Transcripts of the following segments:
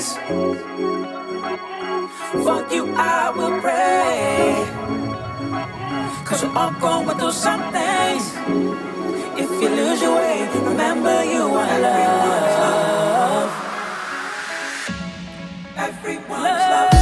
praise. Fuck you, I will pray. Cause we're all going through some things. If you lose your way, remember you are love. Everyone's love.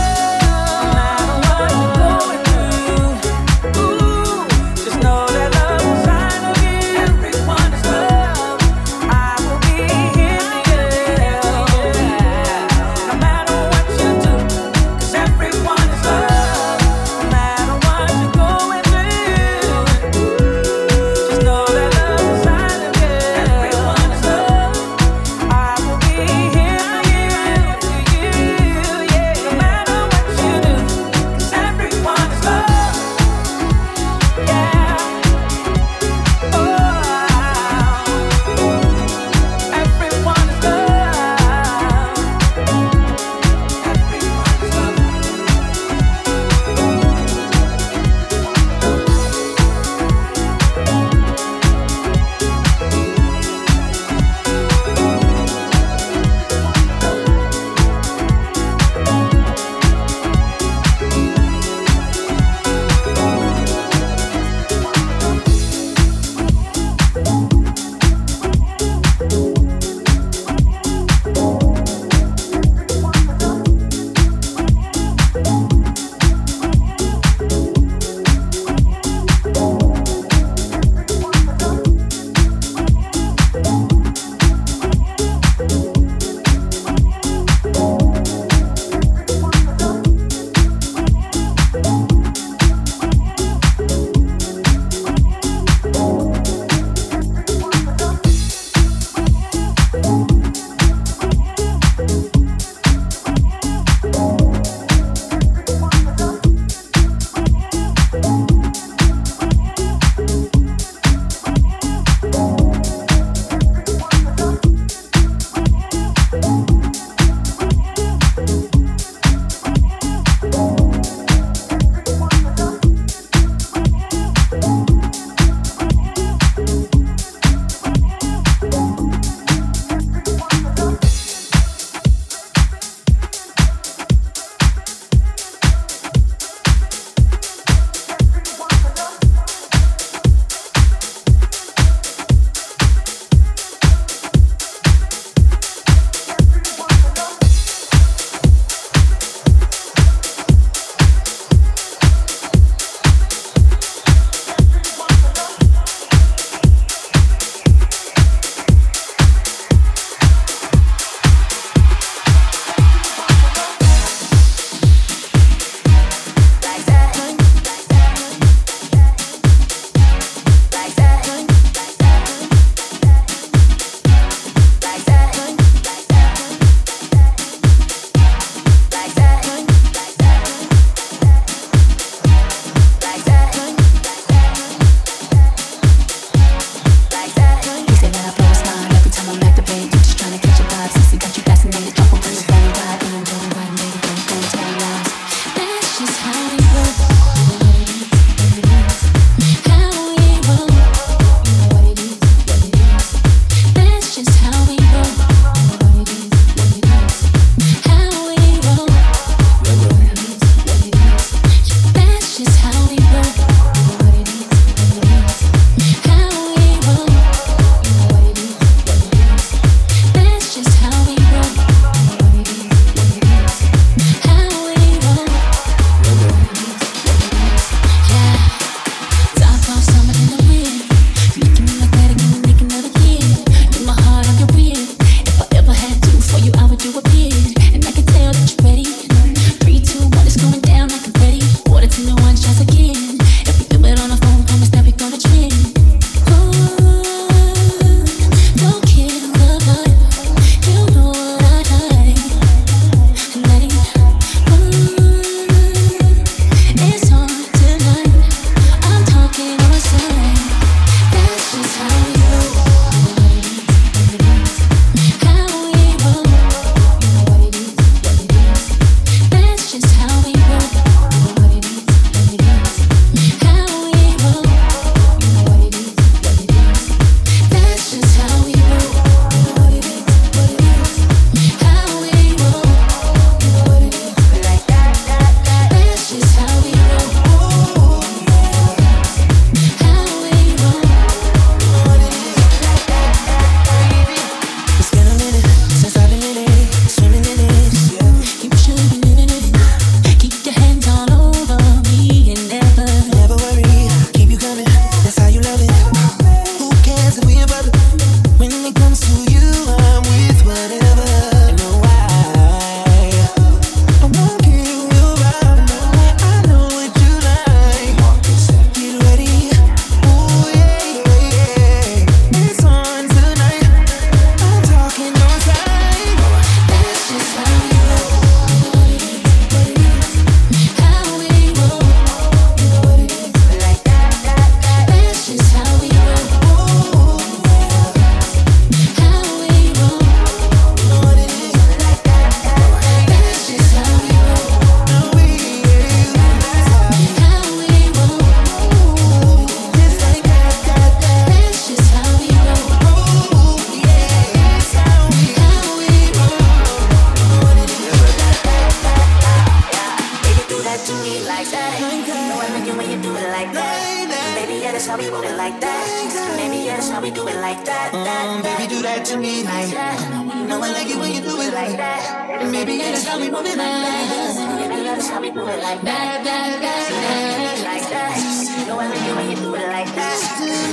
Baby, move it like that. You gotta show me it like that. that, that, that. Like that. You know I really when you do it like that.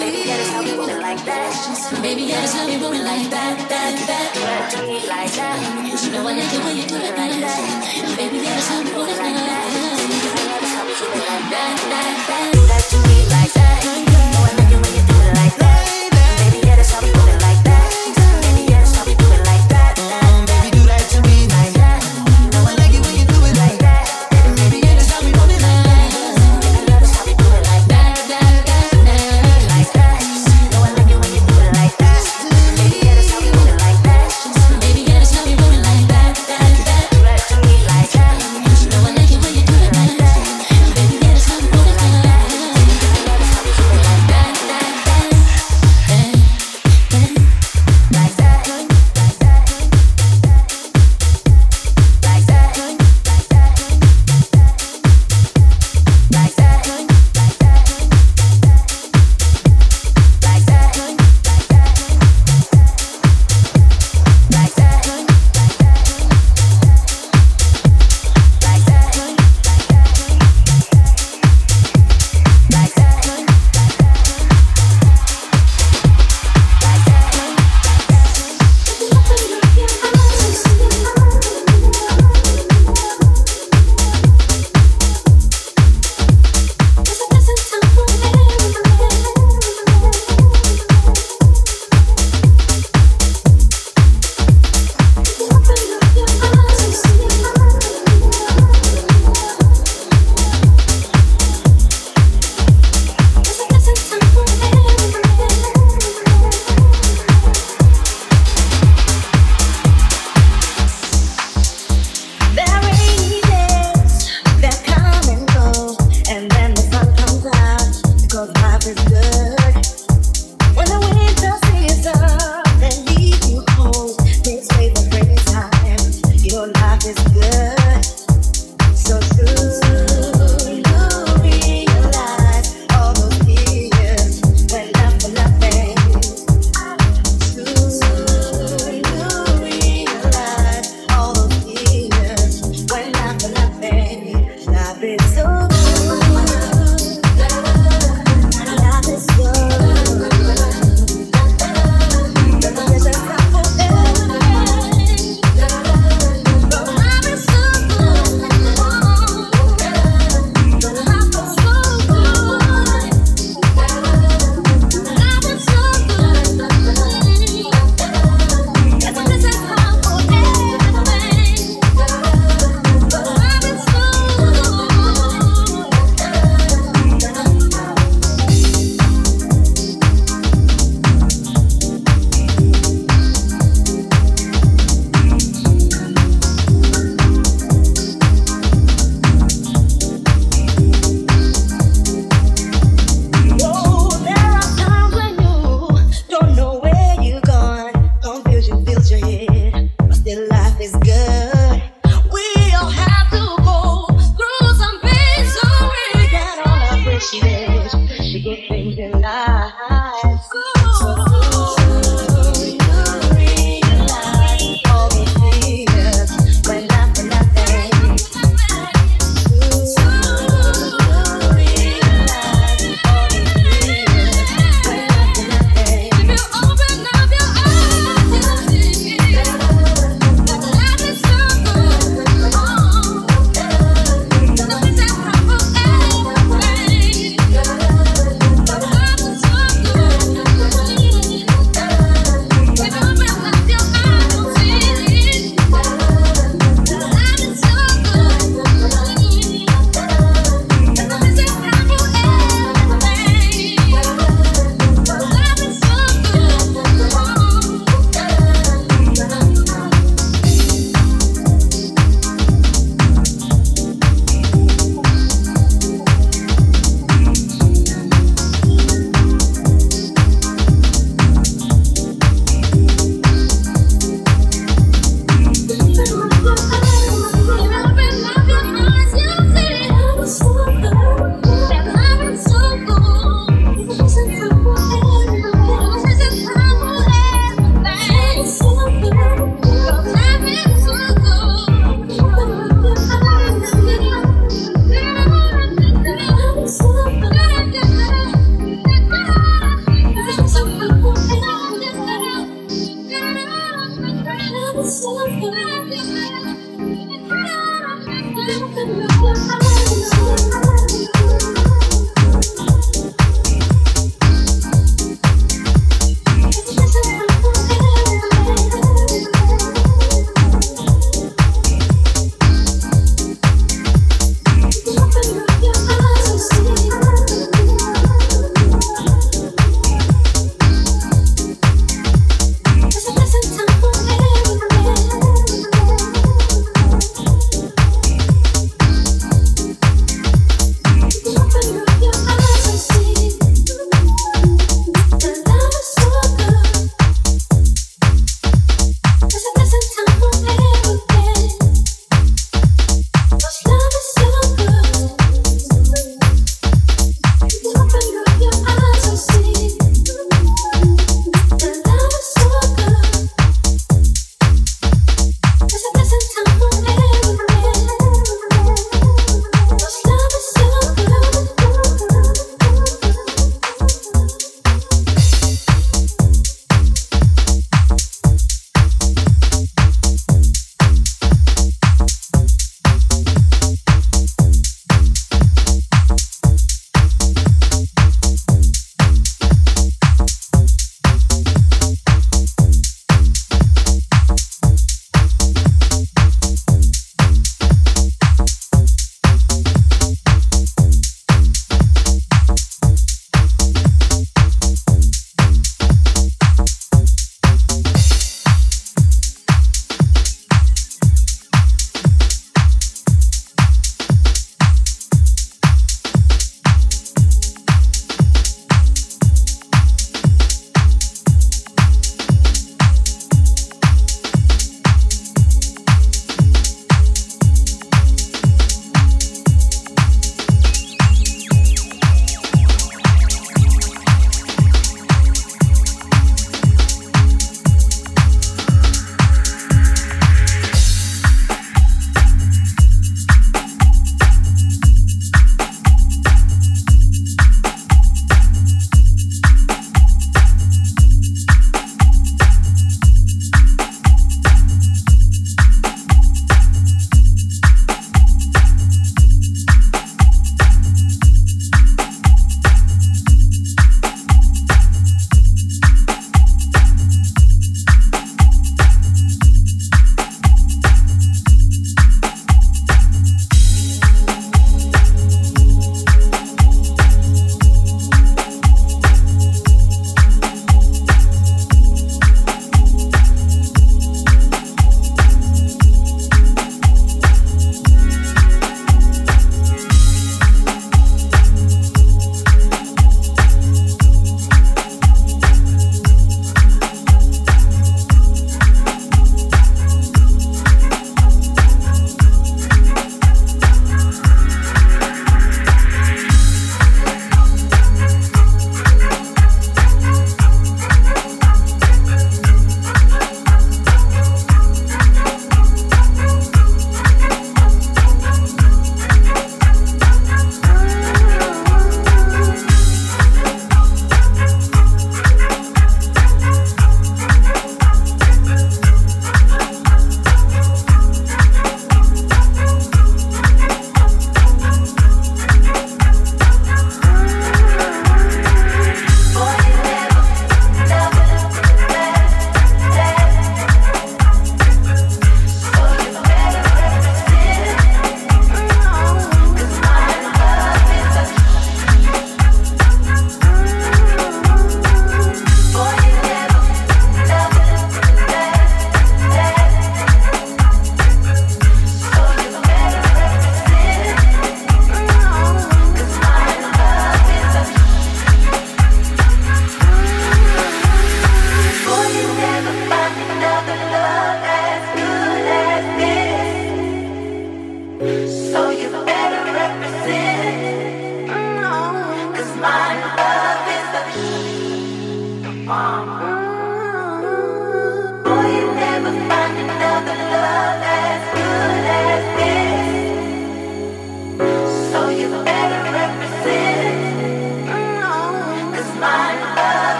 Baby, you gotta tell me move it like that. Baby, you gotta me like that. That, that. Do it like that. You know I like it when you do it like that. Baby, you gotta tell me move like that. You gotta me move it like that. That, that, that.